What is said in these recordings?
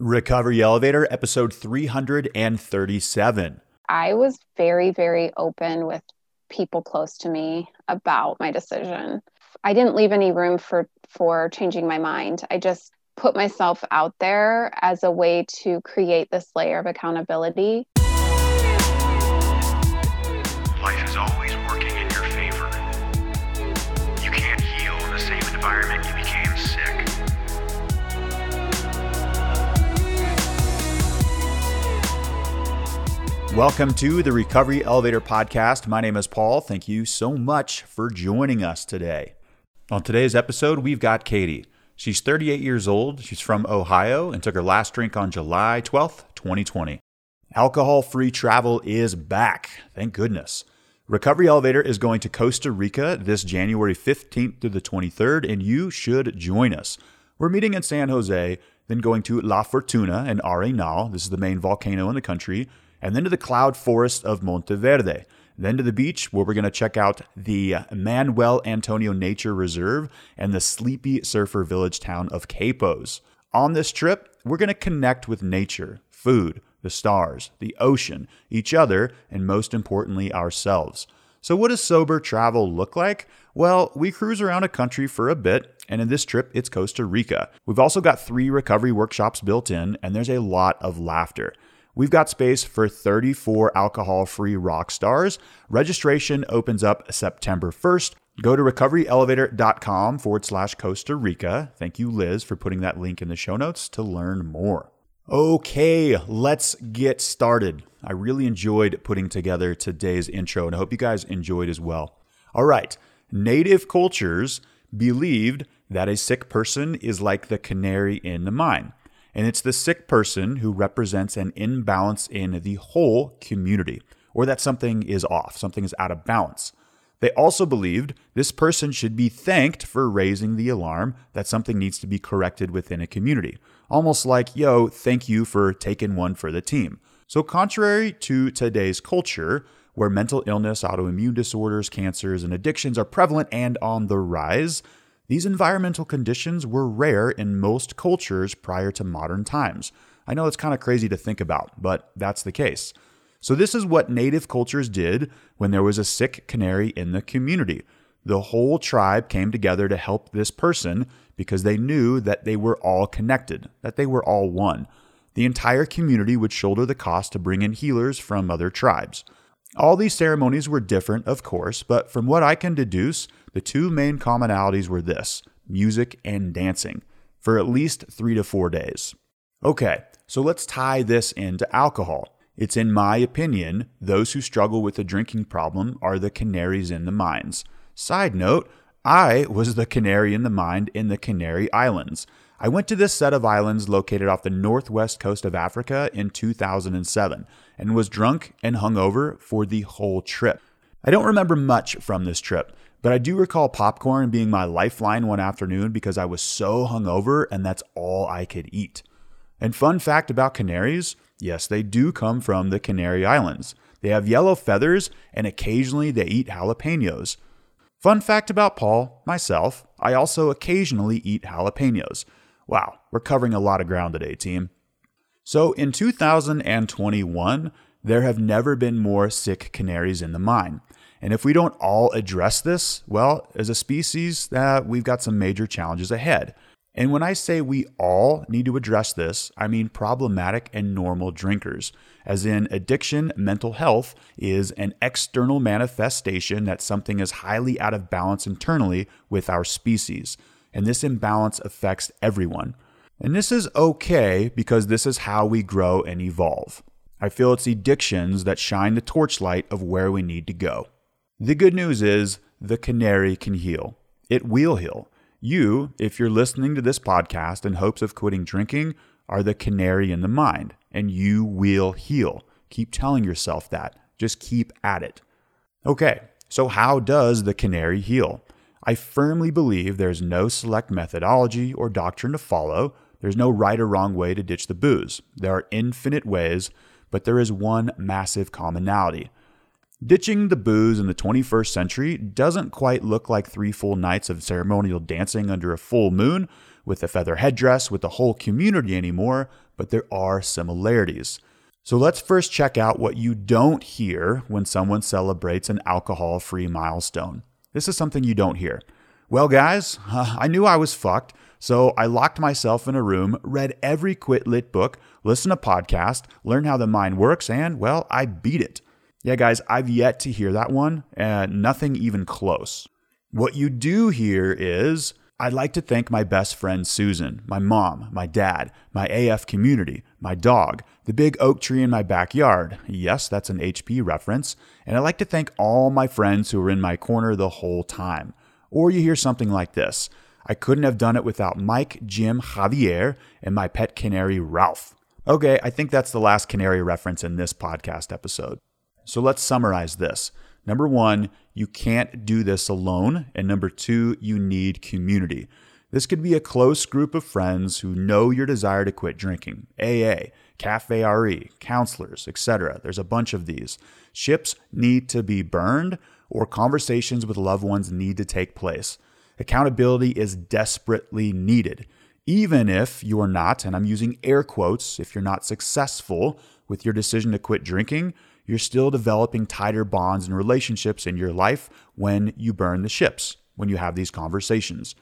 Recovery Elevator, episode 337. I was very, very open with people close to me about my decision. I didn't leave any room for for changing my mind. I just put myself out there as a way to create this layer of accountability. Life is always Welcome to the Recovery Elevator Podcast. My name is Paul. Thank you so much for joining us today. On today's episode, we've got Katie. She's 38 years old. She's from Ohio and took her last drink on July 12th, 2020. Alcohol free travel is back. Thank goodness. Recovery Elevator is going to Costa Rica this January 15th through the 23rd, and you should join us. We're meeting in San Jose, then going to La Fortuna and Arenal. This is the main volcano in the country and then to the cloud forest of Monteverde, then to the beach where we're going to check out the Manuel Antonio Nature Reserve and the sleepy surfer village town of Quepos. On this trip, we're going to connect with nature, food, the stars, the ocean, each other, and most importantly, ourselves. So, what does sober travel look like? Well, we cruise around a country for a bit, and in this trip, it's Costa Rica. We've also got three recovery workshops built in, and there's a lot of laughter. We've got space for 34 alcohol free rock stars. Registration opens up September 1st. Go to recoveryelevator.com forward slash Costa Rica. Thank you, Liz, for putting that link in the show notes to learn more. Okay, let's get started. I really enjoyed putting together today's intro, and I hope you guys enjoyed as well. All right, native cultures believed that a sick person is like the canary in the mine and it's the sick person who represents an imbalance in the whole community, or that something is off, something is out of balance. They also believed this person should be thanked for raising the alarm that something needs to be corrected within a community. Almost like, yo, thank you for taking one for the team. So, contrary to today's culture, where mental illness, autoimmune disorders, cancers, and addictions are prevalent and on the rise, these environmental conditions were rare in most cultures prior to modern times. I know it's kind of crazy to think about, but that's the case. So, this is what native cultures did when there was a sick canary in the community. The whole tribe came together to help this person because they knew that they were all connected, that they were all one. The entire community would shoulder the cost to bring in healers from other tribes. All these ceremonies were different, of course, but from what I can deduce, the two main commonalities were this music and dancing for at least three to four days. Okay, so let's tie this into alcohol. It's in my opinion, those who struggle with a drinking problem are the canaries in the mines. Side note, I was the canary in the mine in the Canary Islands. I went to this set of islands located off the northwest coast of Africa in 2007 and was drunk and hungover for the whole trip. I don't remember much from this trip, but I do recall popcorn being my lifeline one afternoon because I was so hungover and that's all I could eat. And fun fact about canaries yes, they do come from the Canary Islands. They have yellow feathers and occasionally they eat jalapenos. Fun fact about Paul, myself, I also occasionally eat jalapenos. Wow, we're covering a lot of ground today, team. So in 2021, there have never been more sick canaries in the mine. And if we don't all address this, well, as a species, uh, we've got some major challenges ahead. And when I say we all need to address this, I mean problematic and normal drinkers, as in addiction, mental health is an external manifestation that something is highly out of balance internally with our species. And this imbalance affects everyone. And this is okay because this is how we grow and evolve. I feel it's addictions that shine the torchlight of where we need to go. The good news is the canary can heal. It will heal. You, if you're listening to this podcast in hopes of quitting drinking, are the canary in the mind, and you will heal. Keep telling yourself that. Just keep at it. Okay, so how does the canary heal? I firmly believe there's no select methodology or doctrine to follow. There's no right or wrong way to ditch the booze. There are infinite ways, but there is one massive commonality Ditching the booze in the 21st century doesn't quite look like three full nights of ceremonial dancing under a full moon with a feather headdress, with the whole community anymore, but there are similarities. So let's first check out what you don't hear when someone celebrates an alcohol free milestone. This is something you don't hear. Well, guys, I knew I was fucked, so I locked myself in a room, read every quit lit book, listened to podcast, learned how the mind works, and, well, I beat it. Yeah, guys, I've yet to hear that one, and nothing even close. What you do hear is, I'd like to thank my best friend Susan, my mom, my dad, my AF community, my dog, the big oak tree in my backyard. Yes, that's an HP reference. And I'd like to thank all my friends who were in my corner the whole time. Or you hear something like this I couldn't have done it without Mike, Jim, Javier, and my pet canary, Ralph. Okay, I think that's the last canary reference in this podcast episode. So let's summarize this. Number one, you can't do this alone. And number two, you need community. This could be a close group of friends who know your desire to quit drinking. AA, Cafe RE, counselors, etc. There's a bunch of these. Ships need to be burned or conversations with loved ones need to take place. Accountability is desperately needed. Even if you are not, and I'm using air quotes, if you're not successful with your decision to quit drinking, you're still developing tighter bonds and relationships in your life when you burn the ships, when you have these conversations.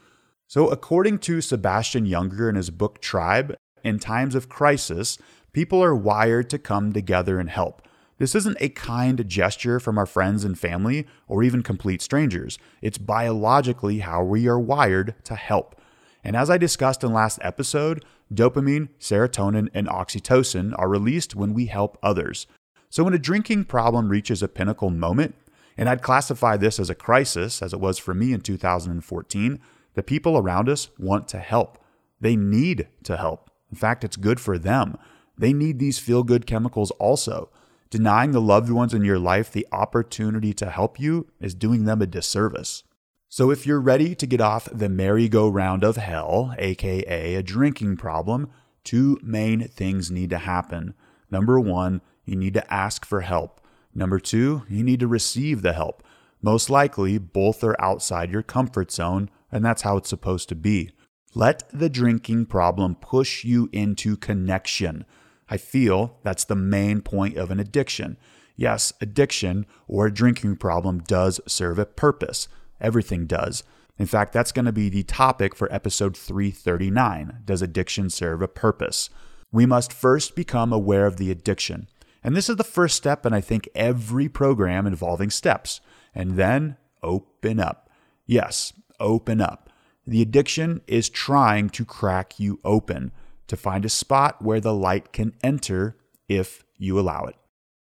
So, according to Sebastian Junger in his book Tribe, in times of crisis, people are wired to come together and help. This isn't a kind gesture from our friends and family or even complete strangers. It's biologically how we are wired to help. And as I discussed in last episode, dopamine, serotonin, and oxytocin are released when we help others. So when a drinking problem reaches a pinnacle moment, and I'd classify this as a crisis, as it was for me in 2014, the people around us want to help. They need to help. In fact, it's good for them. They need these feel good chemicals also. Denying the loved ones in your life the opportunity to help you is doing them a disservice. So, if you're ready to get off the merry-go-round of hell, aka a drinking problem, two main things need to happen. Number one, you need to ask for help. Number two, you need to receive the help. Most likely, both are outside your comfort zone, and that's how it's supposed to be. Let the drinking problem push you into connection. I feel that's the main point of an addiction. Yes, addiction or a drinking problem does serve a purpose. Everything does. In fact, that's going to be the topic for episode 339 Does addiction serve a purpose? We must first become aware of the addiction. And this is the first step in, I think, every program involving steps. And then open up. Yes, open up. The addiction is trying to crack you open to find a spot where the light can enter if you allow it.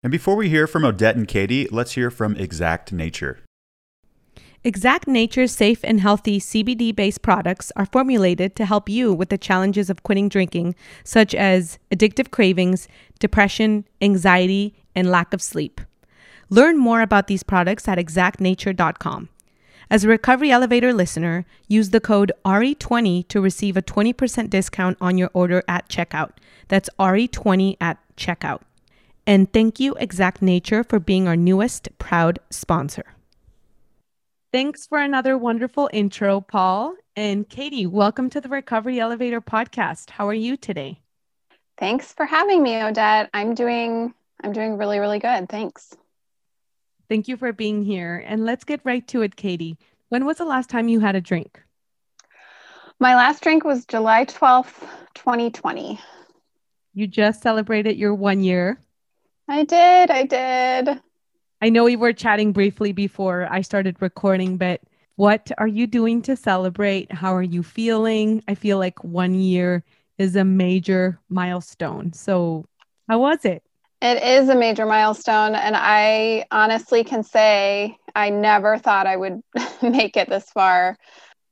And before we hear from Odette and Katie, let's hear from Exact Nature. Exact Nature's safe and healthy CBD based products are formulated to help you with the challenges of quitting drinking, such as addictive cravings, depression, anxiety, and lack of sleep. Learn more about these products at exactnature.com. As a Recovery Elevator listener, use the code RE20 to receive a 20% discount on your order at checkout. That's RE20 at checkout. And thank you, Exact Nature, for being our newest proud sponsor. Thanks for another wonderful intro, Paul. And Katie, welcome to the Recovery Elevator podcast. How are you today? Thanks for having me, Odette. I'm doing I'm doing really really good. Thanks. Thank you for being here. And let's get right to it, Katie. When was the last time you had a drink? My last drink was July 12th, 2020. You just celebrated your 1 year. I did. I did. I know we were chatting briefly before I started recording, but what are you doing to celebrate? How are you feeling? I feel like one year is a major milestone. So, how was it? It is a major milestone. And I honestly can say I never thought I would make it this far.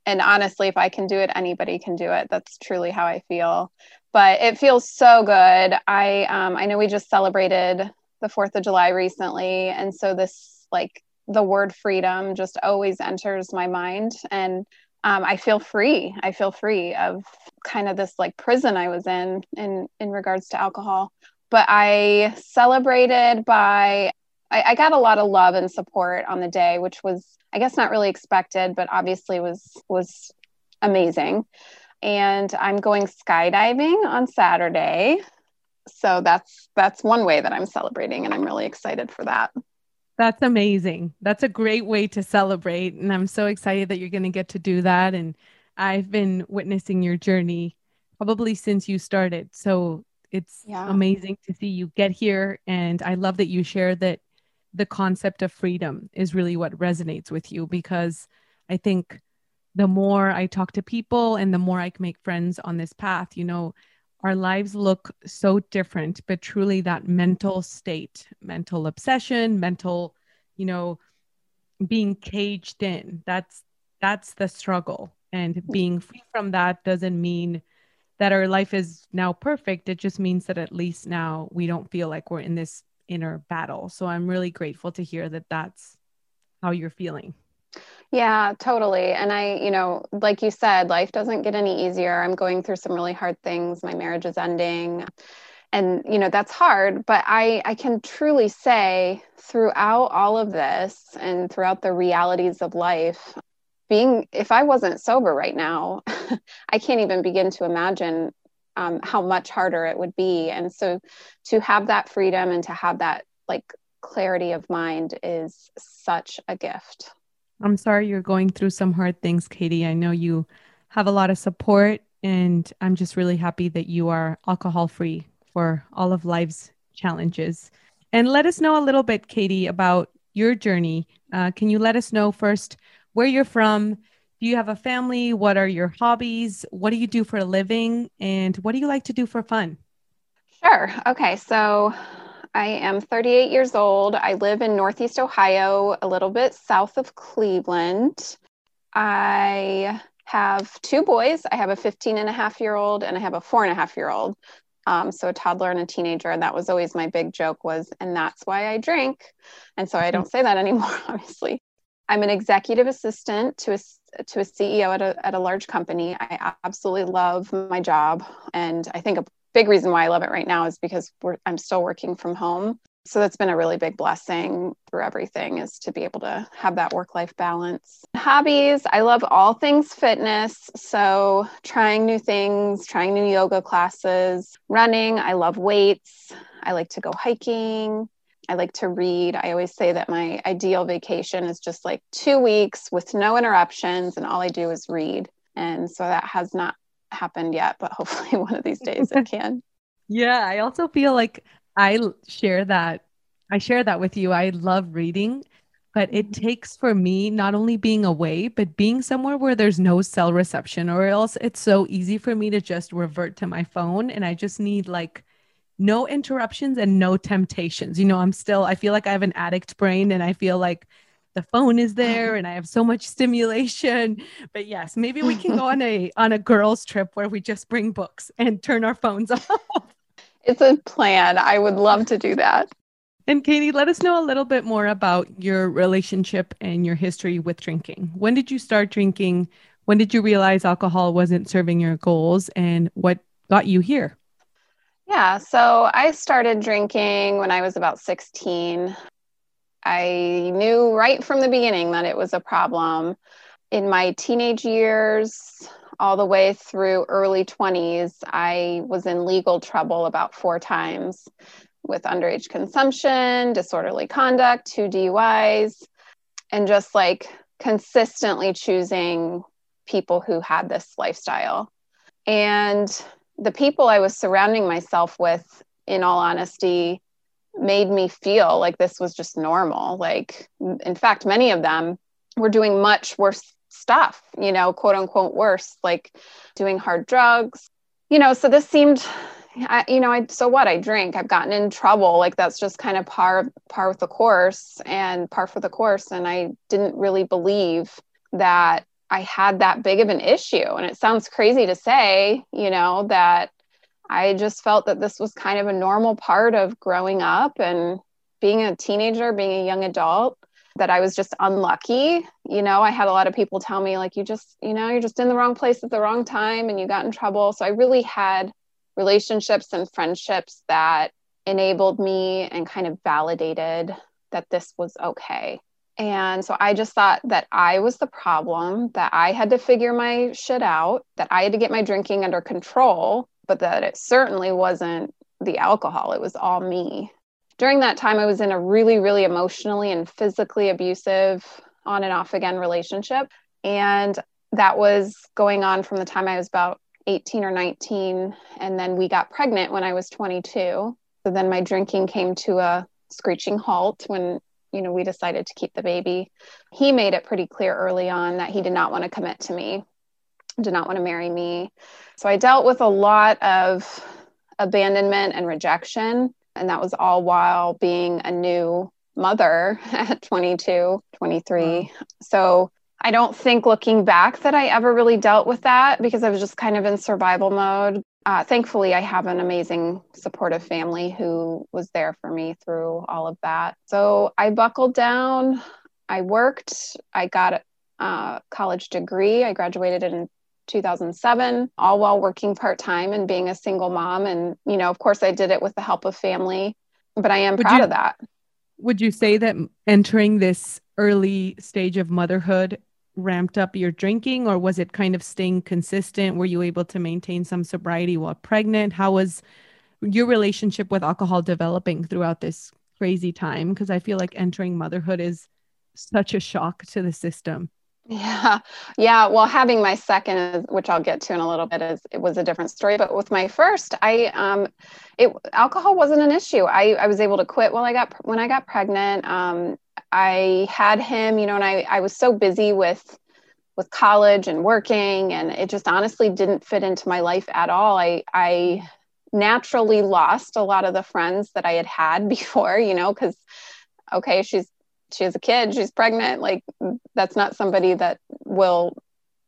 And honestly, if I can do it, anybody can do it. That's truly how I feel. But it feels so good. I um, I know we just celebrated the Fourth of July recently, and so this like the word freedom just always enters my mind, and um, I feel free. I feel free of kind of this like prison I was in in in regards to alcohol. But I celebrated by I, I got a lot of love and support on the day, which was I guess not really expected, but obviously was was amazing. and I'm going skydiving on Saturday. So that's that's one way that I'm celebrating and I'm really excited for that. That's amazing. That's a great way to celebrate and I'm so excited that you're going to get to do that and I've been witnessing your journey probably since you started. So it's yeah. amazing to see you get here and I love that you share that the concept of freedom is really what resonates with you because I think the more I talk to people and the more I can make friends on this path, you know, our lives look so different, but truly that mental state, mental obsession, mental, you know, being caged in, that's that's the struggle. And being free from that doesn't mean that our life is now perfect. It just means that at least now we don't feel like we're in this inner battle. So I'm really grateful to hear that that's how you're feeling. Yeah, totally. And I, you know, like you said, life doesn't get any easier. I'm going through some really hard things. My marriage is ending. And you know, that's hard, but I I can truly say throughout all of this and throughout the realities of life, being if I wasn't sober right now, I can't even begin to imagine um, how much harder it would be. And so to have that freedom and to have that like clarity of mind is such a gift. I'm sorry you're going through some hard things, Katie. I know you have a lot of support, and I'm just really happy that you are alcohol free for all of life's challenges. And let us know a little bit, Katie, about your journey. Uh, can you let us know first where you're from? Do you have a family? What are your hobbies? What do you do for a living? And what do you like to do for fun? Sure. Okay. So I am 38 years old. I live in Northeast Ohio, a little bit south of Cleveland. I have two boys. I have a 15 and a half year old and I have a four and a half year old. Um, so a toddler and a teenager. And that was always my big joke was, and that's why I drink. And so I don't say that anymore, obviously. I'm an executive assistant to a, to a CEO at a, at a large company. I absolutely love my job. And I think a big reason why I love it right now is because I'm still working from home. So that's been a really big blessing through everything is to be able to have that work life balance. Hobbies, I love all things fitness. So trying new things, trying new yoga classes, running, I love weights. I like to go hiking. I like to read. I always say that my ideal vacation is just like two weeks with no interruptions, and all I do is read. And so that has not happened yet, but hopefully one of these days it can. yeah, I also feel like I share that. I share that with you. I love reading, but it mm-hmm. takes for me not only being away, but being somewhere where there's no cell reception, or else it's so easy for me to just revert to my phone. And I just need like no interruptions and no temptations. You know, I'm still, I feel like I have an addict brain and I feel like the phone is uh-huh. there and I have so much stimulation. But yes, maybe we can go on a on a girls trip where we just bring books and turn our phones off. It's a plan. I would love to do that. And Katie, let us know a little bit more about your relationship and your history with drinking. When did you start drinking? When did you realize alcohol wasn't serving your goals and what got you here? Yeah, so I started drinking when I was about 16. I knew right from the beginning that it was a problem. In my teenage years, all the way through early 20s, I was in legal trouble about four times with underage consumption, disorderly conduct, two DUIs, and just like consistently choosing people who had this lifestyle. And the people I was surrounding myself with, in all honesty, made me feel like this was just normal. Like, in fact, many of them were doing much worse stuff, you know, quote unquote worse, like doing hard drugs, you know. So this seemed, I, you know, I so what? I drink. I've gotten in trouble. Like that's just kind of par par with the course and par for the course. And I didn't really believe that I had that big of an issue. And it sounds crazy to say, you know, that I just felt that this was kind of a normal part of growing up and being a teenager, being a young adult, that I was just unlucky. You know, I had a lot of people tell me, like, you just, you know, you're just in the wrong place at the wrong time and you got in trouble. So I really had relationships and friendships that enabled me and kind of validated that this was okay. And so I just thought that I was the problem, that I had to figure my shit out, that I had to get my drinking under control, but that it certainly wasn't the alcohol. It was all me. During that time, I was in a really, really emotionally and physically abusive on and off again relationship. And that was going on from the time I was about 18 or 19. And then we got pregnant when I was 22. So then my drinking came to a screeching halt when you know we decided to keep the baby he made it pretty clear early on that he did not want to commit to me did not want to marry me so i dealt with a lot of abandonment and rejection and that was all while being a new mother at 22 23 wow. so I don't think looking back that I ever really dealt with that because I was just kind of in survival mode, uh, thankfully, I have an amazing supportive family who was there for me through all of that. So I buckled down. I worked. I got a college degree. I graduated in 2007, all while working part time and being a single mom. And, you know, of course, I did it with the help of family, but I am would proud you, of that. Would you say that entering this early stage of motherhood ramped up your drinking or was it kind of staying consistent? Were you able to maintain some sobriety while pregnant? How was your relationship with alcohol developing throughout this crazy time? Because I feel like entering motherhood is such a shock to the system. Yeah. Yeah. Well, having my second, which I'll get to in a little bit, is it was a different story. But with my first, I um it alcohol wasn't an issue. I, I was able to quit while I got when I got pregnant. Um I had him, you know, and I, I was so busy with with college and working and it just honestly didn't fit into my life at all. I I naturally lost a lot of the friends that I had had before, you know, cuz okay, she's she has a kid, she's pregnant, like that's not somebody that will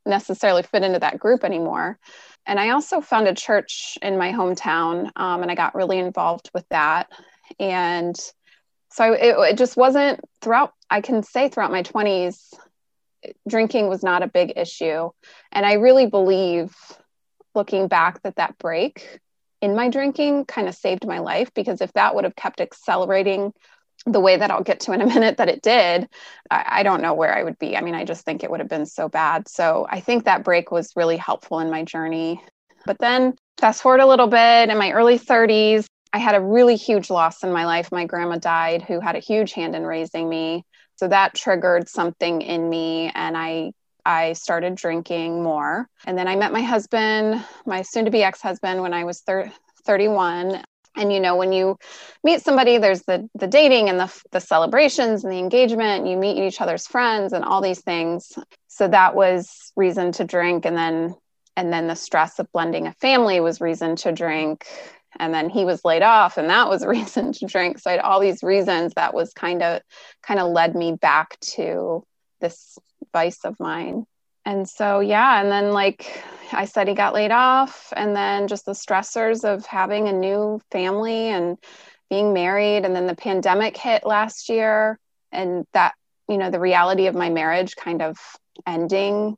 necessarily fit into that group anymore. And I also found a church in my hometown um, and I got really involved with that. And so it, it just wasn't throughout i can say throughout my 20s drinking was not a big issue and i really believe looking back that that break in my drinking kind of saved my life because if that would have kept accelerating the way that I'll get to in a minute that it did, I, I, don't know where I would be. I mean, I just think it would have been so bad. So I think that break was really helpful in my journey. But then fast forward a little bit in my early 30s, I had a really huge loss in my life. My grandma died, who had a huge hand in raising me. So that triggered something in me, and I I started drinking more. And then I met my husband, my soon to be ex husband, when I was thir- 31. And you know, when you meet somebody, there's the the dating and the the celebrations and the engagement. You meet each other's friends and all these things. So that was reason to drink. And then and then the stress of blending a family was reason to drink and then he was laid off and that was reason to drink so i had all these reasons that was kind of kind of led me back to this vice of mine and so yeah and then like i said he got laid off and then just the stressors of having a new family and being married and then the pandemic hit last year and that you know the reality of my marriage kind of ending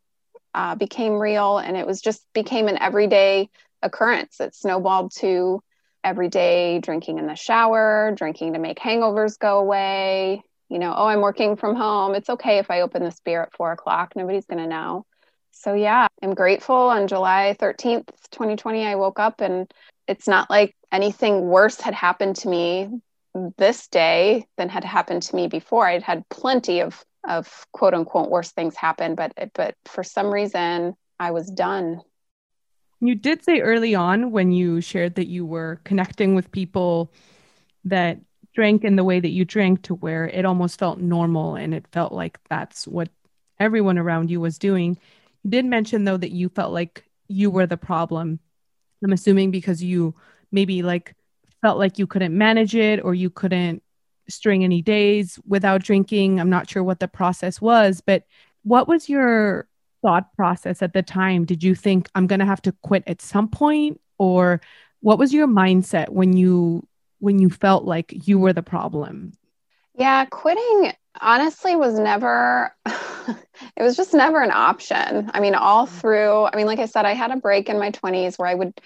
uh, became real and it was just became an everyday occurrence. It snowballed to every day drinking in the shower, drinking to make hangovers go away. You know, oh, I'm working from home. It's okay if I open this beer at four o'clock. Nobody's going to know. So, yeah, I'm grateful. On July 13th, 2020, I woke up and it's not like anything worse had happened to me this day than had happened to me before. I'd had plenty of of quote unquote worse things happen, but but for some reason I was done you did say early on when you shared that you were connecting with people that drank in the way that you drank to where it almost felt normal and it felt like that's what everyone around you was doing. You did mention though that you felt like you were the problem. I'm assuming because you maybe like felt like you couldn't manage it or you couldn't string any days without drinking. I'm not sure what the process was, but what was your thought process at the time? Did you think I'm going to have to quit at some point or what was your mindset when you when you felt like you were the problem? Yeah, quitting honestly was never it was just never an option. I mean, all mm-hmm. through, I mean, like I said, I had a break in my 20s where I would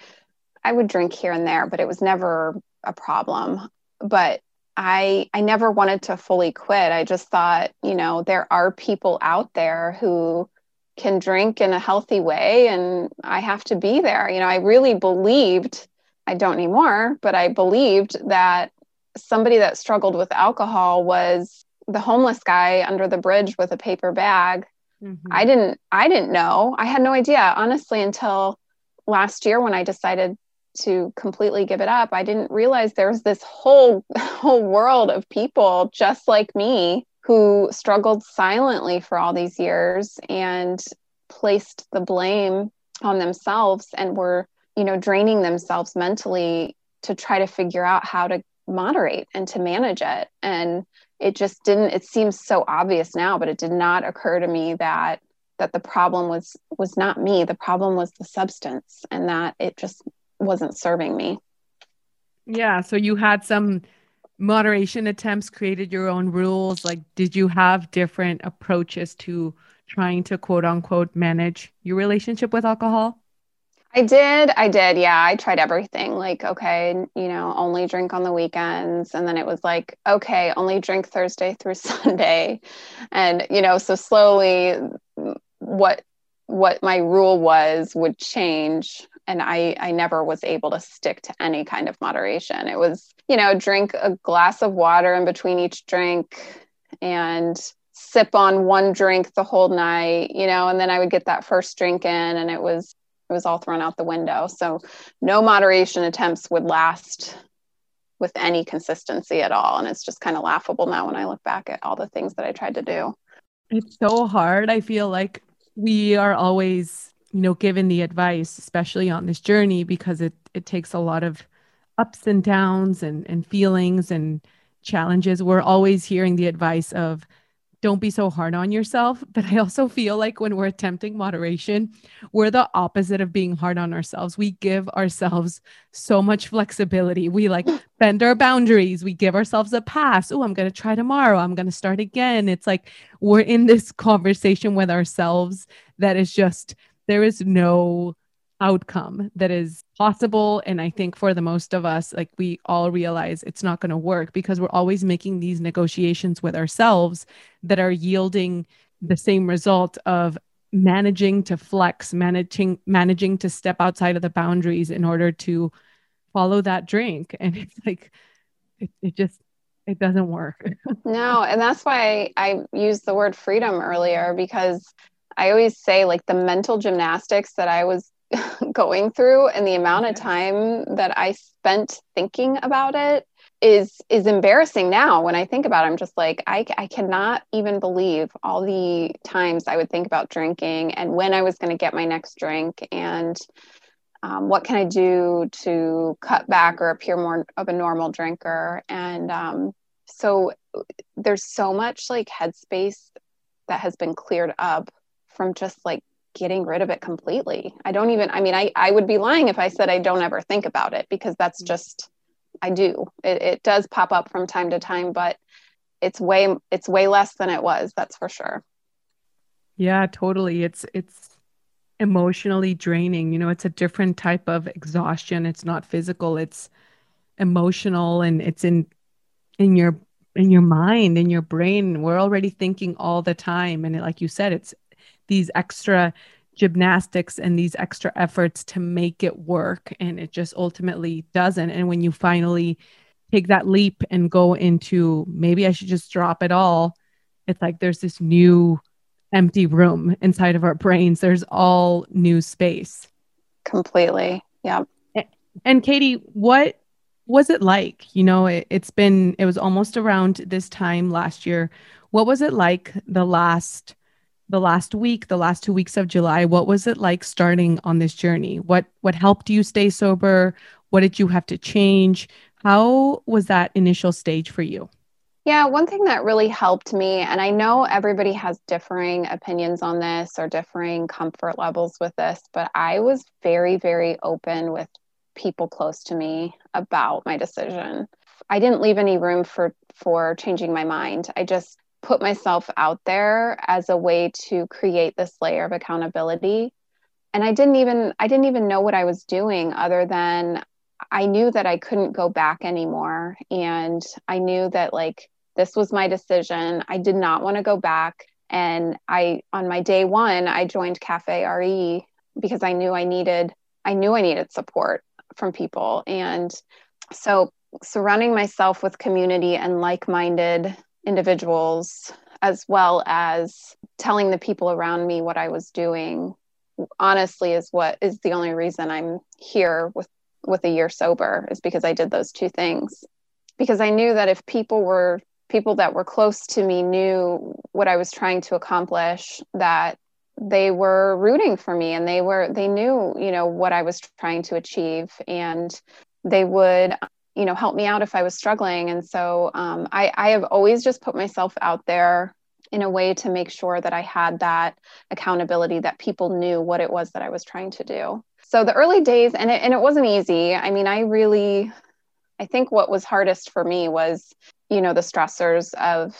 I would drink here and there, but it was never a problem. But I I never wanted to fully quit. I just thought, you know, there are people out there who can drink in a healthy way and I have to be there. You know, I really believed, I don't anymore, but I believed that somebody that struggled with alcohol was the homeless guy under the bridge with a paper bag. Mm-hmm. I didn't I didn't know. I had no idea honestly until last year when I decided to completely give it up. I didn't realize there was this whole whole world of people just like me who struggled silently for all these years and placed the blame on themselves and were, you know, draining themselves mentally to try to figure out how to moderate and to manage it. And it just didn't it seems so obvious now, but it did not occur to me that that the problem was was not me. The problem was the substance and that it just wasn't serving me. Yeah. So you had some moderation attempts created your own rules. Like did you have different approaches to trying to quote unquote manage your relationship with alcohol I did. I did. Yeah. I tried everything. Like, okay, you know, only drink on the weekends. And then it was like, okay, only drink Thursday through Sunday. And, you know, so slowly what what my rule was would change and I, I never was able to stick to any kind of moderation. It was, you know, drink a glass of water in between each drink and sip on one drink the whole night, you know, and then I would get that first drink in and it was it was all thrown out the window. So no moderation attempts would last with any consistency at all. And it's just kind of laughable now when I look back at all the things that I tried to do. It's so hard. I feel like we are always you know given the advice especially on this journey because it it takes a lot of ups and downs and and feelings and challenges we're always hearing the advice of don't be so hard on yourself. But I also feel like when we're attempting moderation, we're the opposite of being hard on ourselves. We give ourselves so much flexibility. We like bend our boundaries. We give ourselves a pass. Oh, I'm going to try tomorrow. I'm going to start again. It's like we're in this conversation with ourselves that is just, there is no outcome that is possible. And i think for the most of us like we all realize it's not going to work because we're always making these negotiations with ourselves that are yielding the same result of managing to flex managing managing to step outside of the boundaries in order to follow that drink. And it's like it, it just it doesn't work. No and that's why i used the word freedom earlier because I always say like the mental gymnastics that I was going through and the amount of time that I spent thinking about it is is embarrassing now when I think about it. I'm just like I I cannot even believe all the times I would think about drinking and when I was going to get my next drink and um, what can I do to cut back or appear more of a normal drinker and um, so there's so much like headspace that has been cleared up from just like getting rid of it completely. I don't even, I mean, I, I would be lying if I said I don't ever think about it because that's mm. just, I do. It, it does pop up from time to time, but it's way, it's way less than it was. That's for sure. Yeah, totally. It's, it's emotionally draining. You know, it's a different type of exhaustion. It's not physical, it's emotional and it's in, in your, in your mind, in your brain. We're already thinking all the time. And it, like you said, it's these extra gymnastics and these extra efforts to make it work and it just ultimately doesn't. And when you finally take that leap and go into maybe I should just drop it all it's like there's this new empty room inside of our brains. There's all new space. Completely. Yeah and Katie what was it like? You know it, it's been it was almost around this time last year. What was it like the last the last week, the last two weeks of July, what was it like starting on this journey? What what helped you stay sober? What did you have to change? How was that initial stage for you? Yeah, one thing that really helped me, and I know everybody has differing opinions on this or differing comfort levels with this, but I was very, very open with people close to me about my decision. I didn't leave any room for for changing my mind. I just put myself out there as a way to create this layer of accountability and i didn't even i didn't even know what i was doing other than I knew that I couldn't go back anymore. And I knew that like this was my decision. I did not want to go back. And I, on my day one, I joined Cafe RE because I knew I needed, I knew I needed support from people. And so surrounding myself with community and like-minded individuals as well as telling the people around me what I was doing honestly is what is the only reason I'm here with with a year sober is because I did those two things. Because I knew that if people were people that were close to me knew what I was trying to accomplish that they were rooting for me and they were they knew you know what I was trying to achieve and they would you know help me out if I was struggling. And so um, I, I have always just put myself out there in a way to make sure that I had that accountability that people knew what it was that I was trying to do. So the early days and it, and it wasn't easy. I mean I really I think what was hardest for me was you know the stressors of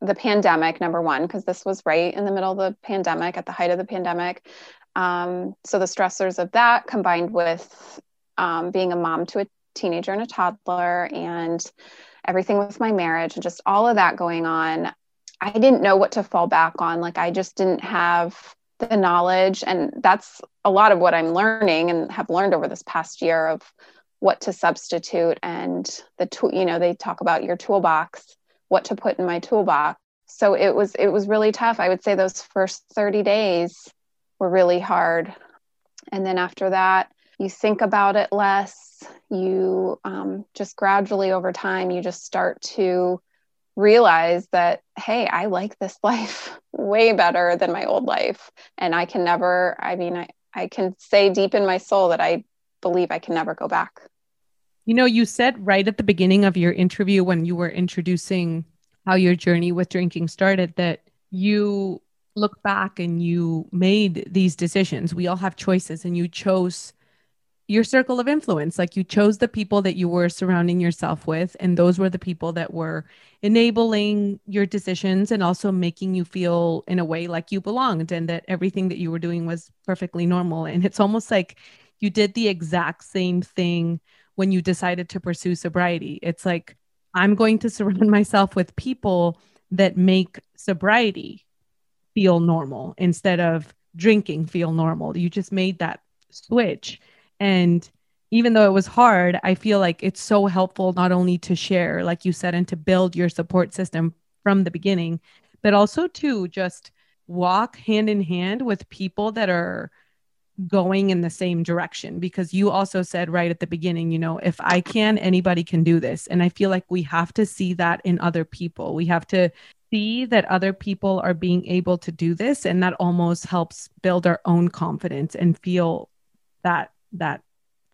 the pandemic number one because this was right in the middle of the pandemic at the height of the pandemic. Um, so the stressors of that combined with um, being a mom to a teenager and a toddler and everything with my marriage and just all of that going on i didn't know what to fall back on. Like i just didn't have the knowledge. And that's a lot of what i'm learning and have learned over this past year of what to substitute and the tool you know they talk about your toolbox what to put in my toolbox. So it was it was really tough. I would say those first 30 days were really hard. And then after that you think about it less you um, just gradually over time you just start to realize that hey i like this life way better than my old life and i can never i mean i, I can say deep in my soul that i believe i can never go back you know, you said right at the beginning of your interview when you were introducing how your journey with drinking started that you look back and you made these decisions. We all have choices, and you chose your circle of influence. Like you chose the people that you were surrounding yourself with, and those were the people that were enabling your decisions and also making you feel in a way like you belonged and that everything that you were doing was perfectly normal. And it's almost like you did the exact same thing when you decided to pursue sobriety. It's like, I'm going to surround myself with people that make sobriety feel normal instead of drinking feel normal. You just made that switch. And even though it was hard, I feel like it's so helpful not only to share, like you said, and to build your support system from the beginning, but also to just walk hand in hand with people that are going in the same direction. Because you also said right at the beginning you know if i can anybody can do this. And i feel like we have to see that in other people. We have to see that other people are being able to do this. And that almost helps build our own confidence and feel that that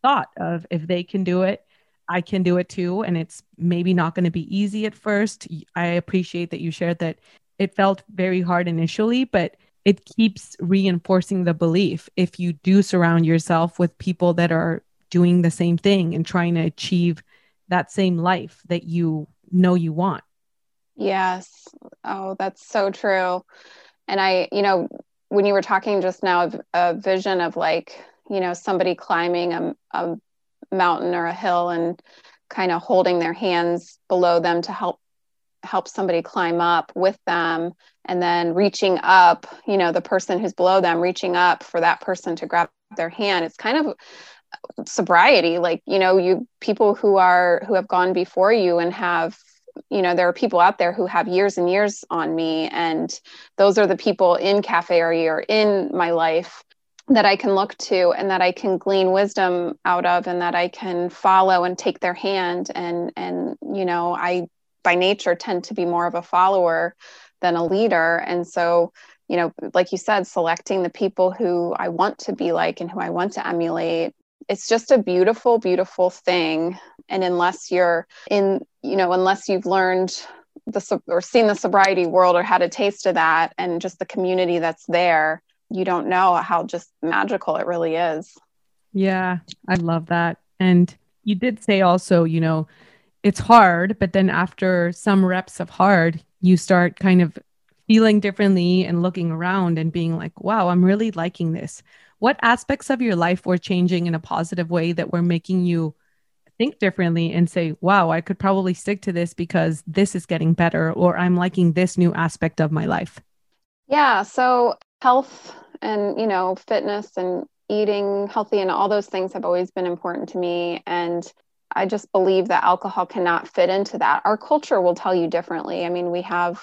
thought of if they can do it i can do it too and it's maybe not going to be easy at first i appreciate that you shared that it felt very hard initially but it keeps reinforcing the belief if you do surround yourself with people that are doing the same thing and trying to achieve that same life that you know you want. Yes. Oh, that's so true. And I, you know, when you were talking just now of a vision of like, you know, somebody climbing a, a mountain or a hill and kind of holding their hands below them to help help somebody climb up with them and then reaching up you know the person who's below them reaching up for that person to grab their hand. It's kind of sobriety like you know you people who are who have gone before you and have you know there are people out there who have years and years on me and those are the people in Cafe RE in my life that I can look to and that I can glean wisdom out of and that I can follow and take their hand. And and you know I by nature tend to be more of a follower than a leader. And so you know like you said selecting the people who i want to be like and who i want to emulate it's just a beautiful beautiful thing. And unless you're in you know unless you've learned the or seen the sobriety world or had a taste of that and just the community that's there you don't know how just magical it really is yeah i love that and you did say also you know it's hard, but then after some reps of hard, you start kind of feeling differently and looking around and being like, wow, I'm really liking this. What aspects of your life were changing in a positive way that were making you think differently and say, wow, I could probably stick to this because this is getting better or I'm liking this new aspect of my life? Yeah. So, health and, you know, fitness and eating healthy and all those things have always been important to me. And I just believe that alcohol cannot fit into that. Our culture will tell you differently. I mean, we have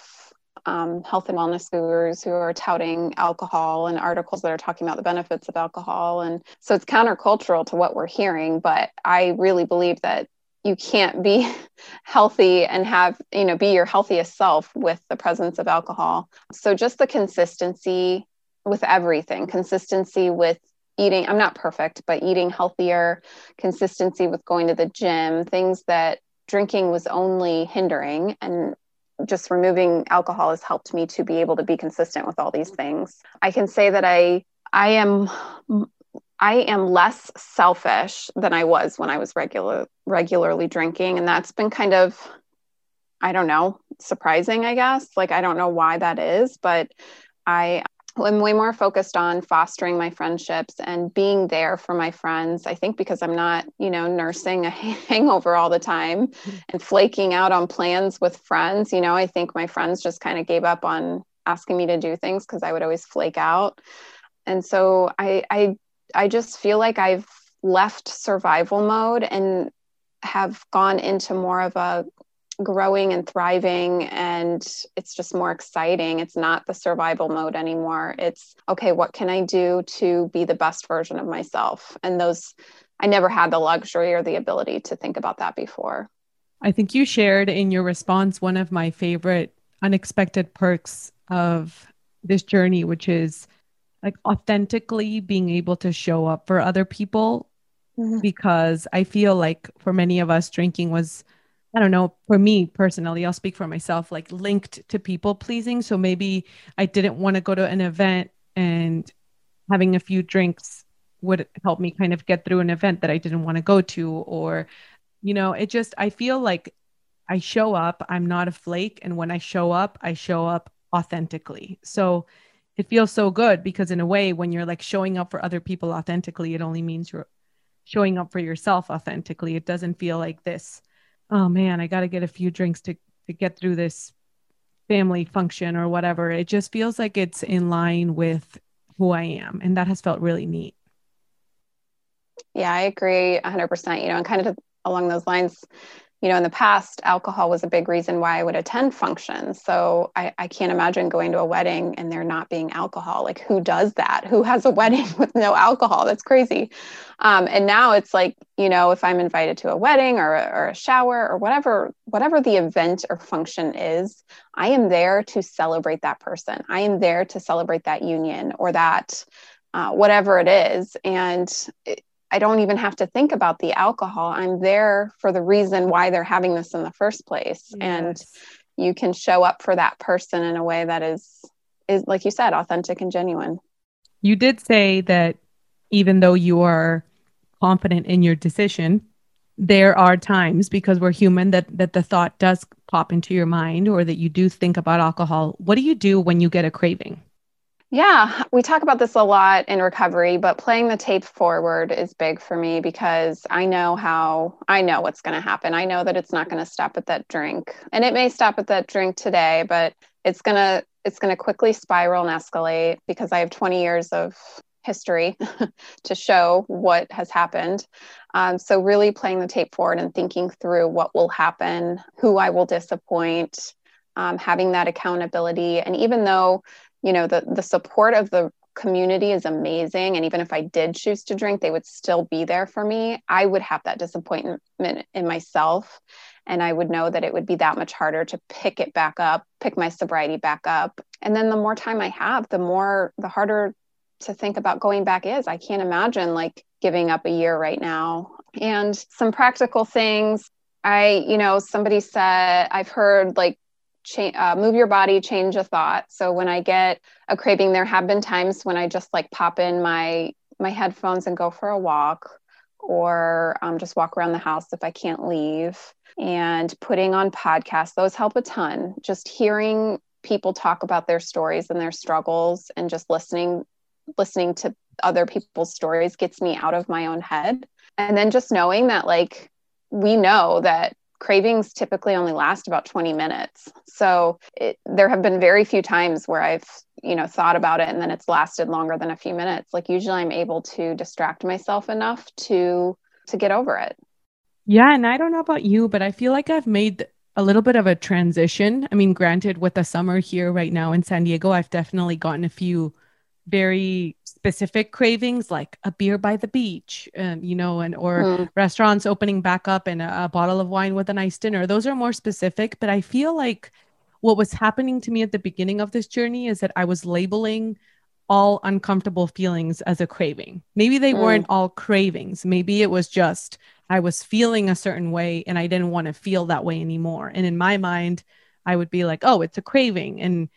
um, health and wellness gurus who are touting alcohol and articles that are talking about the benefits of alcohol. And so it's countercultural to what we're hearing. But I really believe that you can't be healthy and have, you know, be your healthiest self with the presence of alcohol. So just the consistency with everything, consistency with eating i'm not perfect but eating healthier consistency with going to the gym things that drinking was only hindering and just removing alcohol has helped me to be able to be consistent with all these things. I can say that I I am I am less selfish than I was when I was regular regularly drinking and that's been kind of I don't know, surprising I guess. Like I don't know why that is, but I I'm way more focused on fostering my friendships and being there for my friends. I think because I'm not, you know, nursing a hangover all the time and flaking out on plans with friends. You know, I think my friends just kind of gave up on asking me to do things because I would always flake out. And so I, I, I just feel like I've left survival mode and have gone into more of a growing and thriving and it's just more exciting. It's not the survival mode anymore. It's okay what can i do to be the best version of myself? And those i never had the luxury or the ability to think about that before. I think you shared in your response one of my favorite unexpected perks of this journey which is like authentically being able to show up for other people mm-hmm. because i feel like for many of us drinking was I don't know, for me personally, I'll speak for myself, like linked to people pleasing. So maybe I didn't want to go to an event and having a few drinks would help me kind of get through an event that I didn't want to go to. Or, you know, it just, I feel like I show up, I'm not a flake. And when I show up, I show up authentically. So it feels so good because, in a way, when you're like showing up for other people authentically, it only means you're showing up for yourself authentically. It doesn't feel like this oh man, I got to get a few drinks to to get through this family function or whatever. It just feels like it's in line with who I am, and that has felt really neat. Yeah, I agree 100%. You know, and kind of along those lines, you know, in the past, alcohol was a big reason why I would attend functions. So I, I, can't imagine going to a wedding and there not being alcohol. Like, who does that? Who has a wedding with no alcohol? That's crazy. Um, and now it's like, you know, if I'm invited to a wedding or, or a shower or whatever, whatever the event or function is, I am there to celebrate that person. I am there to celebrate that union or that uh, whatever it is. And it, I don't even have to think about the alcohol. I'm there for the reason why they're having this in the first place. Yes. And you can show up for that person in a way that is is like you said, authentic and genuine. You did say that even though you are confident in your decision, there are times because we're human that that the thought does pop into your mind or that you do think about alcohol. What do you do when you get a craving? Yeah, we talk about this a lot in recovery, but playing the tape forward is big for me because I know how I know what's going to happen. I know that it's not going to stop at that drink. And it may stop at that drink today, but it's going to it's going to quickly spiral and escalate because I have 20 years of history to show what has happened. Um, so really playing the tape forward and thinking through what will happen, who I will disappoint, um, having that accountability. And even though you know the the support of the community is amazing. And even if i did choose to drink they would still be there for me. I would have that disappointment in myself. And i would know that it would be that much harder to pick it back up pick my sobriety back up. And then the more time i have the more the harder to think about going back is. I can't imagine like giving up a year right now. And some practical things. I you know somebody said i've heard like cha- uh, move your body, change a thought. So when I get a craving, there have been times when I just like pop in my my headphones and go for a walk, or um, just walk around the house if I can't leave. And putting on podcasts, those help a ton. Just hearing people talk about their stories and their struggles, and just listening listening to other people's stories gets me out of my own head. And then just knowing that like we know that cravings typically only last about 20 minutes. So it, there have been very few times where I've, you know, thought about it and then it's lasted longer than a few minutes. Like usually I'm able to distract myself enough to to get over it. Yeah, and I don't know about you, but I feel like I've made a little bit of a transition. I mean, granted with the summer here right now in San Diego, I've definitely gotten a few very specific cravings like a beer by the beach um, you know and or mm. restaurants opening back up and a, a bottle of wine with a nice dinner. Those are more specific but i feel like what was happening to me at the beginning of this journey is that i was labeling all uncomfortable feelings as a craving. Maybe they mm. weren't all cravings. Maybe it was just i was feeling a certain way and i didn't want to feel that way anymore. And in my mind i would be like oh it's a craving. And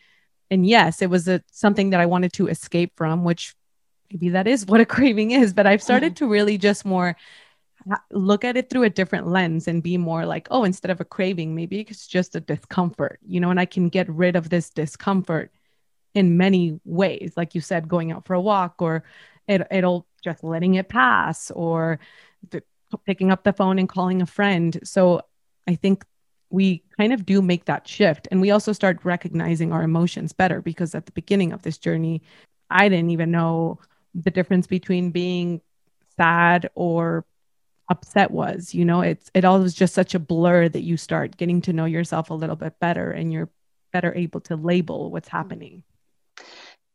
and yes, it was a, something that I wanted to escape from, which maybe that is what a craving is. But I've started to really just more look at it through a different lens and be more like, oh, instead of a craving, maybe it's just a discomfort, you know, and I can get rid of this discomfort in many ways. Like you said, going out for a walk or it, it'll just letting it pass or the, picking up the phone and calling a friend. So I think we kind of do make that shift. And we also start recognizing our emotions better because at the beginning of this journey, I didn't even know the difference between being sad or upset was. You know, it's it all was just such a blur that you start getting to know yourself a little bit better and you're better able to label what's happening.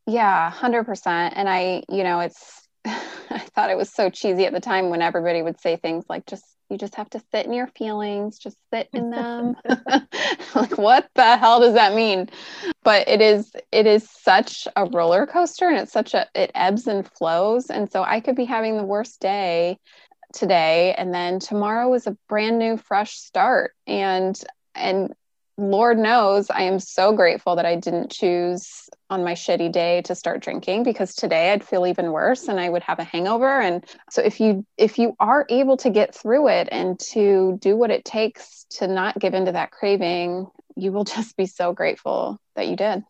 Yeah, 100%. And I, you know, it's I thought it was so cheesy at the time when everybody would say things like just you just have to sit in your feelings just sit in them. Like what the hell does that mean? But it is it is such a roller coaster and it's such a it ebbs and flows. And so i could be having the worst day today and then tomorrow is a brand new fresh start. And and lord knows i am so grateful that i didn't choose on my shitty day to start drinking because today I'd feel even worse and I would have a hangover. And so if you if you are able to get through it and to do what it takes to not give into that craving you will just be so grateful that you did.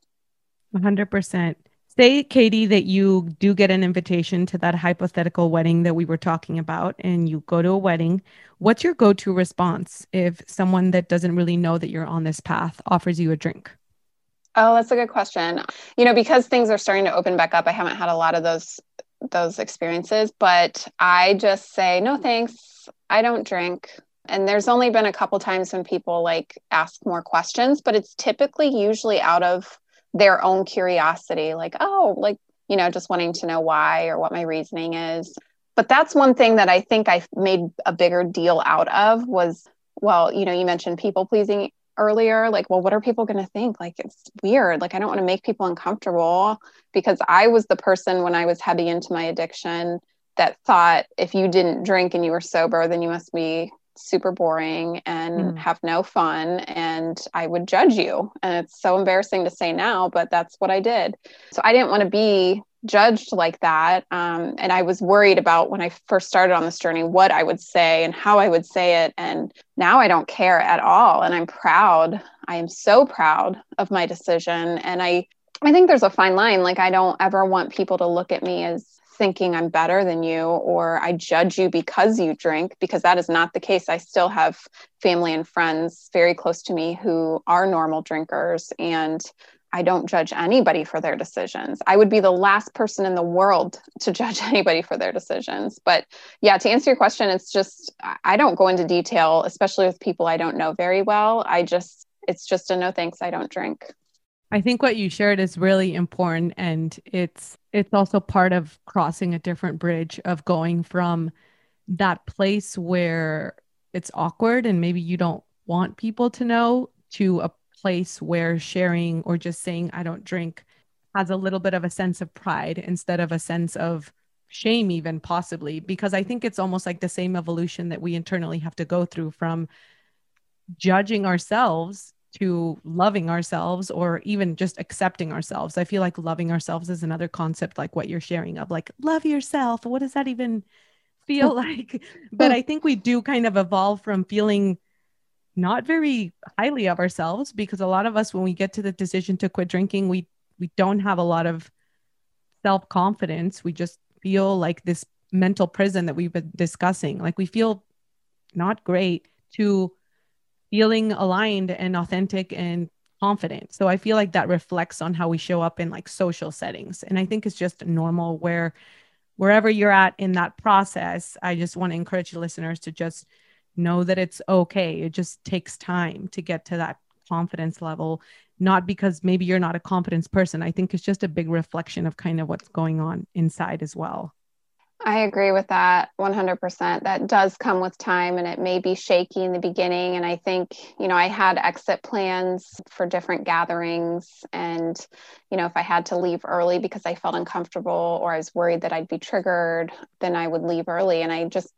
100% say katie that you do get an invitation to that hypothetical wedding that we were talking about and you go to a wedding what's your go-to response if someone that doesn't really know that you're on this path offers you a drink Oh, that's a good question. You know, because things are starting to open back up, I haven't had a lot of those those experiences, but I just say, "No, thanks. I don't drink." And there's only been a couple times when people like ask more questions, but it's typically usually out of their own curiosity, like, "Oh, like, you know, just wanting to know why or what my reasoning is." But that's one thing that I think I made a bigger deal out of was well, you know, you mentioned people pleasing earlier like well what are people going to think like it's weird like i don't want to make people uncomfortable because i was the person when i was heavy into my addiction that thought if you didn't drink and you were sober then you must be super boring and mm. have no fun and i would judge you and it's so embarrassing to say now but that's what i did so i didn't want to be judged like that. Um, and I was worried about when I first started on this journey what I would say and how I would say it. And now I don't care at all. And I'm proud. I am so proud of my decision. And I, I think there's a fine line. Like, I don't ever want people to look at me as thinking I'm better than you or I judge you because you drink, because that is not the case. I still have family and friends very close to me who are normal drinkers. And I don't judge anybody for their decisions. I would be the last person in the world to judge anybody for their decisions. But yeah, to answer your question, it's just, I don't go into detail, especially with people I don't know very well. I just, it's just a no thanks, I don't drink. I think what you shared is really important and it's it's also part of crossing a different bridge of going from that place where it's awkward and maybe you don't want people to know to a place where sharing or just saying I don't drink has a little bit of a sense of pride instead of a sense of shame even possibly because I think it's almost like the same evolution that we internally have to go through from judging ourselves to loving ourselves or even just accepting ourselves. I feel like loving ourselves is another concept like what you're sharing of like love yourself. What does that even feel like? But I think we do kind of evolve from feeling not very highly of ourselves because a lot of us when we get to the decision to quit drinking we we don't have a lot of self-confidence we just feel like this mental prison that we've been discussing like we feel not great to feeling aligned and authentic and confident. So I feel like that reflects on how we show up in like social settings. And I think it's just normal where wherever you're at in that process, I just want to encourage listeners to just know that it's okay. It just takes time to get to that confidence level, not because maybe you're not a confidence person. I think it's just a big reflection of kind of what's going on inside as well. I agree with that 100%. That does come with time and it may be shaky in the beginning. And I think, you know, I had exit plans for different gatherings. And, you know, if I had to leave early because I felt uncomfortable or I was worried that I'd be triggered, then I would leave early. And I just,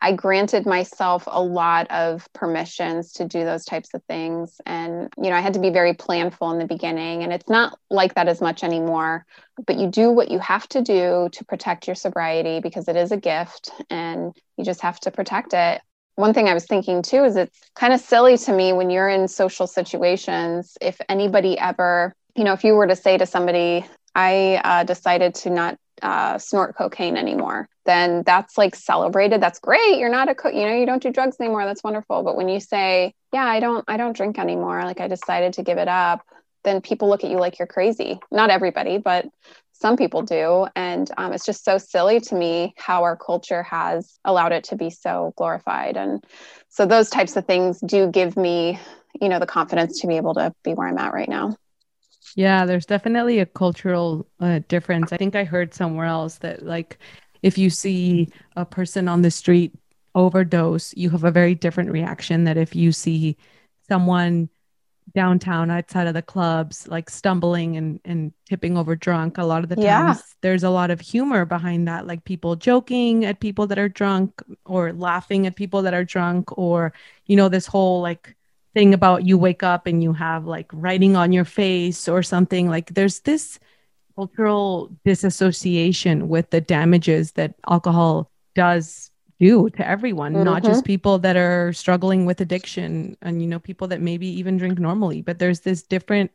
I granted myself a lot of permissions to do those types of things. And, you know, I had to be very planful in the beginning. And it's not like that as much anymore. But you do what you have to do to protect your sobriety because it is a gift and you just have to protect it. One thing I was thinking too is it's kind of silly to me when you're in social situations, if anybody ever, you know, if you were to say to somebody, I uh, decided to not uh, snort cocaine anymore, then that's like celebrated. That's great. You're not a co- you know you don't do drugs anymore. That's wonderful. But when you say, yeah, I don't I don't drink anymore, like I decided to give it up, then people look at you like you're crazy. Not everybody, but some people do. And um, it's just so silly to me how our culture has allowed it to be so glorified. And so those types of things do give me, you know, the confidence to be able to be where I'm at right now. Yeah, there's definitely a cultural uh, difference. I think I heard somewhere else that, like, if you see a person on the street overdose, you have a very different reaction that if you see someone downtown outside of the clubs like stumbling and, and tipping over drunk a lot of the times yeah. there's a lot of humor behind that like people joking at people that are drunk or laughing at people that are drunk or you know this whole like thing about you wake up and you have like writing on your face or something like there's this cultural disassociation with the damages that alcohol does do to everyone mm-hmm. not just people that are struggling with addiction and you know people that maybe even drink normally but there's this different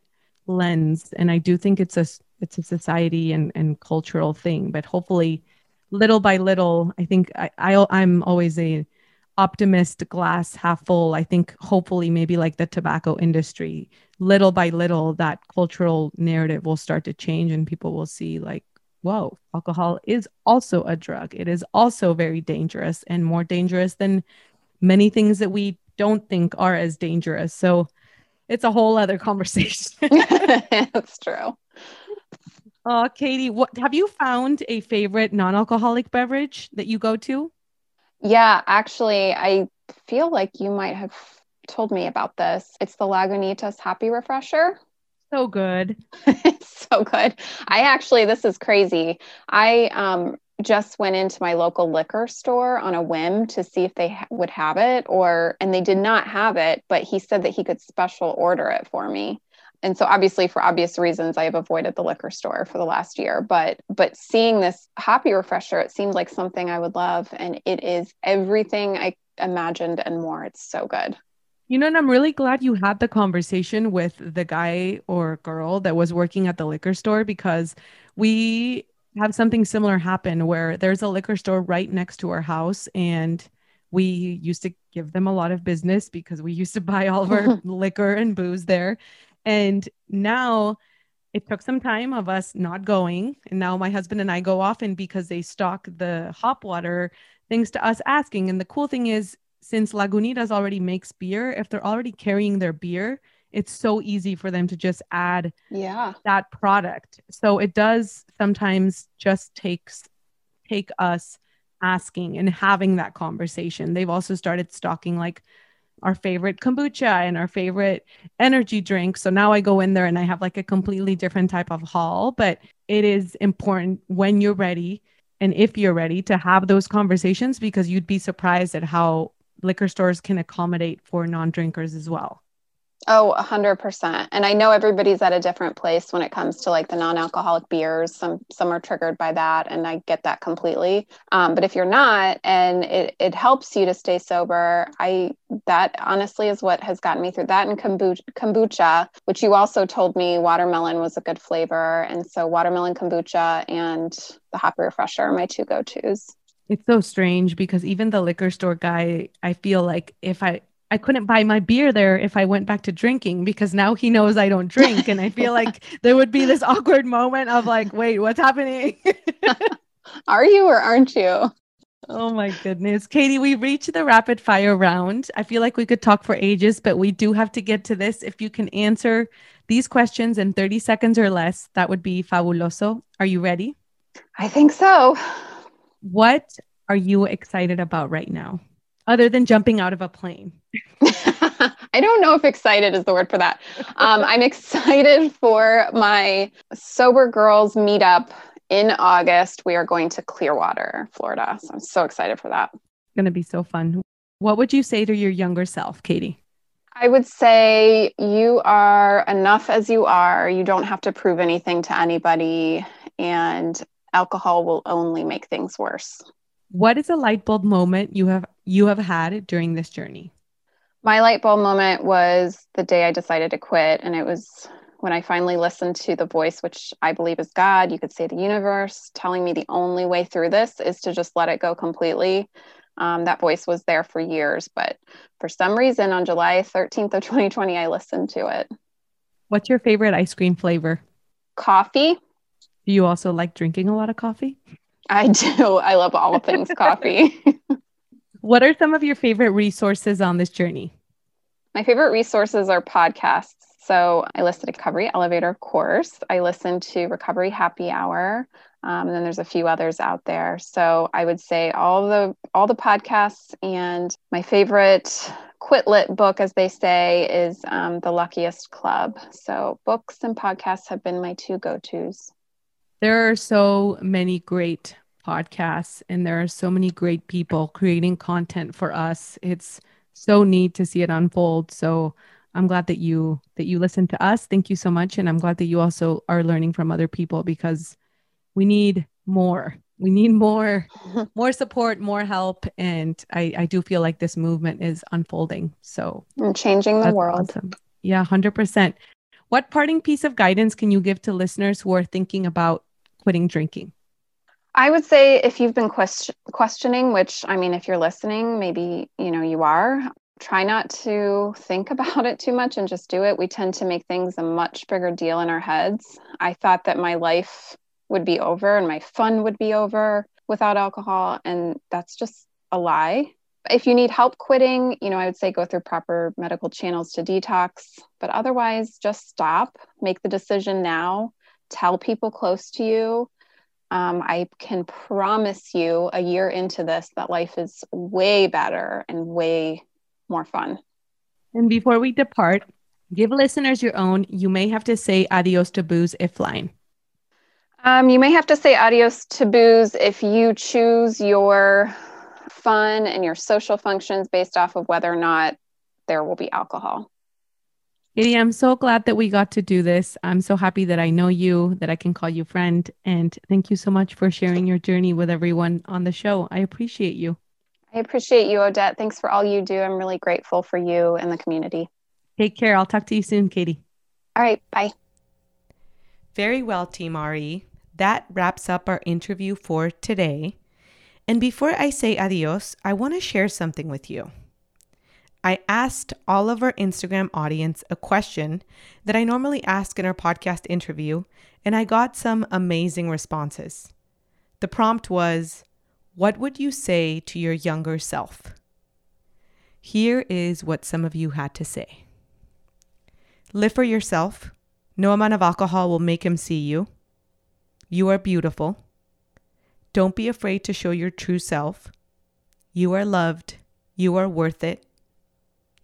lens and i do think it's a it's a society and and cultural thing but hopefully little by little i think i, I i'm always a optimist glass half full i think hopefully maybe like the tobacco industry little by little that cultural narrative will start to change and people will see like whoa alcohol is also a drug. It is also very dangerous and more dangerous than many things that we don't think are as dangerous. So it's a whole other conversation. That's true. Uh katie what have you found a favorite non-alcoholic beverage that you go to yeah, actually, I feel like you might have told me about this. It's the Lagunitas Hoppy Refresher. So good. it's so good. I actually, this is crazy. I um, just went into my local liquor store on a whim to see if they ha- would have it or and they did not have it but he said that he could special order it for me and so obviously for obvious reasons i have avoided the liquor store for the last year but but seeing this hoppy refresher it seemed like something i would love and it is everything i imagined and more. It's so good. You know and i'm really glad you had the conversation with the guy or girl that was working at the liquor store because we have something similar happen where there's a liquor store right next to our house and we used to give them a lot of business because we used to buy all of our liquor and booze there and now it took some time of us not going. And now my husband and I go often because they stock the hop water, thanks to us asking. And the cool thing is, since Lagunitas already makes beer, if they're already carrying their beer, it's so easy for them to just add yeah that product. So it does sometimes just takes take us asking and having that conversation. They've also started stocking like our favorite kombucha and our favorite energy drink. So now I go in there and I have like a completely different type of haul. But it is important when you're ready and if you're ready to have those conversations because you'd be surprised at how liquor stores can accommodate for non drinkers as well. Oh, 100%. And I know everybody's at a different place when it comes to like the non-alcoholic beers. Some some are triggered by that and I get that completely. Um, but if you're not and it, it helps you to stay sober, I that honestly is what has gotten me through that and kombucha, which you also told me watermelon was a good flavor. And so watermelon kombucha and the hoppy refresher are my two go-tos. It's so strange because even the liquor store guy, I feel like if I I couldn't buy my beer there if I went back to drinking because now he knows I don't drink and I feel like there would be this awkward moment of like, wait, what's happening? Are you or aren't you? Oh my goodness. Katie, we reached the rapid fire round. I feel like we could talk for ages, but we do have to get to this. If you can answer these questions in 30 seconds or less, that would be fabuloso. Are you ready? I think so. What are you excited about right now, other than jumping out of a plane? I don't know if excited is the word for that. Um, I'm excited for my Sober Girls meetup in August. We are going to Clearwater, Florida. So I'm so excited for that. It's going to be so fun. What would you say to your younger self, Katie? I would say you are enough as you are. You don't have to prove anything to anybody, and alcohol will only make things worse. What is a light bulb moment you have you have had during this journey? My light bulb moment was the day I decided to quit, and it was when I finally listened to the voice, which I believe is God, you could say the universe, telling me the only way through this is to just let it go completely. Um, that voice was there for years, but for some reason on July 13th of 2020, I listened to it. What's your favorite ice cream flavor? Coffee. Do you also like drinking a lot of coffee? I do. I love all things coffee. what are some of your favorite resources on this journey? My favorite resources are podcasts. So I listed Recovery Elevator, course. I listened to Recovery Happy Hour. Um, and then there's a few others out there. So I would say all the all the podcasts and my favorite quit lit book, as they say, is um, The Luckiest Club. So books and podcasts have been my two go tos. There are so many great podcasts and there are so many great people creating content for us. It's so neat to see it unfold. So I'm glad that you that you listen to us. Thank you so much and I'm glad that you also are learning from other people because we need more. We need more more support, more help and I I do feel like this movement is unfolding. So and changing the world. Awesome. Yeah, 100%. What parting piece of guidance can you give to listeners who are thinking about quitting drinking? I would say if you've been question- questioning, which I mean, if you're listening, maybe you know you are. Try not to think about it too much and just do it. We tend to make things a much bigger deal in our heads. I thought that my life would be over and my fun would be over without alcohol, and that's just a lie. If you need help quitting, you know, I would say go through proper medical channels to detox, but otherwise, just stop, make the decision now, tell people close to you um, I can promise you a year into this that life is way better and way more fun. And before we depart, give listeners your own, you may have to say adios to booze if flying. Um, you may have to say adios to booze if you choose your fun and your social functions based off of whether or not there will be alcohol. Katie, I'm so glad that we got to do this. I'm so happy that I know you, that I can call you friend. And thank you so much for sharing your journey with everyone on the show. I appreciate you. I appreciate you, Odette. Thanks for all you do. I'm really grateful for you and the community. Take care. I'll talk to you soon, Katie. All right. Bye. Very well, Team RE. That wraps up our interview for today. And before I say adios, I want to share something with you. I asked all of our Instagram audience a question that I normally ask in our podcast interview, and I got some amazing responses. The prompt was What would you say to your younger self? Here is what some of you had to say Live for yourself. No amount of alcohol will make him see you. You are beautiful. Don't be afraid to show your true self. You are loved. You are worth it.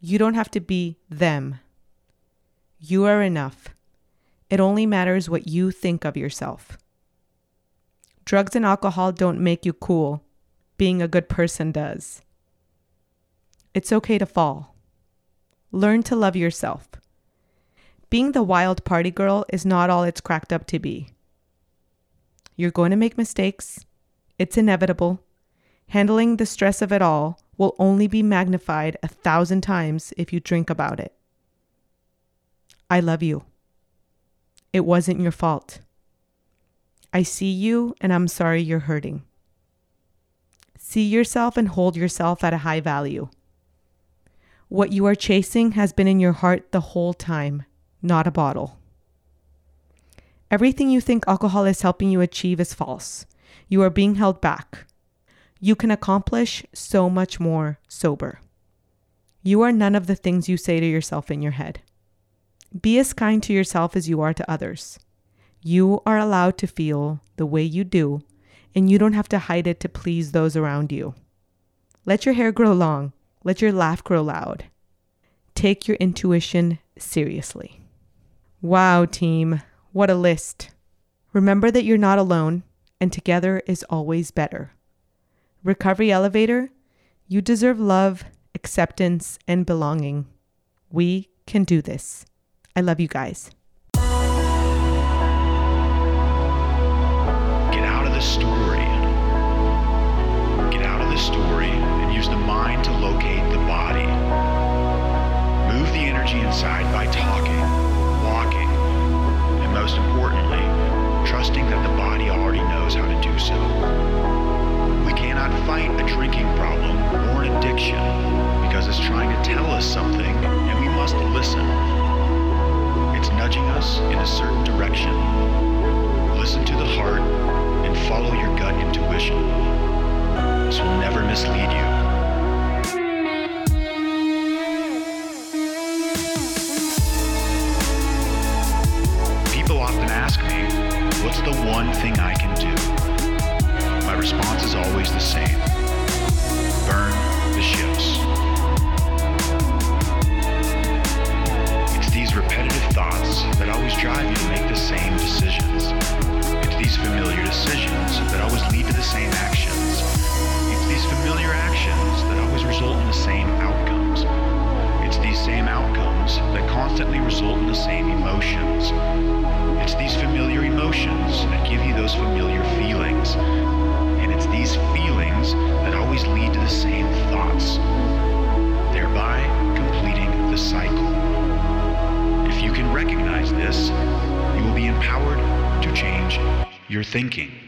You don't have to be them. You are enough. It only matters what you think of yourself. Drugs and alcohol don't make you cool. Being a good person does. It's okay to fall. Learn to love yourself. Being the wild party girl is not all it's cracked up to be. You're going to make mistakes. It's inevitable. Handling the stress of it all will only be magnified a thousand times if you drink about it. I love you. It wasn't your fault. I see you and I'm sorry you're hurting. See yourself and hold yourself at a high value. What you are chasing has been in your heart the whole time, not a bottle. Everything you think alcohol is helping you achieve is false. You are being held back. You can accomplish so much more sober. You are none of the things you say to yourself in your head. Be as kind to yourself as you are to others. You are allowed to feel the way you do, and you don't have to hide it to please those around you. Let your hair grow long. Let your laugh grow loud. Take your intuition seriously. Wow, team. What a list. Remember that you're not alone, and together is always better. Recovery Elevator, you deserve love, acceptance, and belonging. We can do this. I love you guys. Get out of the story. Get out of the story and use the mind to locate the body. Move the energy inside by talking, walking, and most importantly, trusting that the body already knows how to do so. Cannot fight a drinking problem or an addiction because it's trying to tell us something and we must listen. It's nudging us in a certain direction. Listen to the heart and follow your gut intuition. This will never mislead you. People often ask me, what's the one thing I can do? Response is always the same burn the ships. It's these repetitive thoughts that always drive you to make the same decisions. It's these familiar decisions that always lead to the same actions. It's these familiar actions that always result in the same outcomes. It's these same outcomes that constantly result in the same emotions. It's these familiar emotions that give you those familiar feelings. It's these feelings that always lead to the same thoughts, thereby completing the cycle. If you can recognize this, you will be empowered to change your thinking.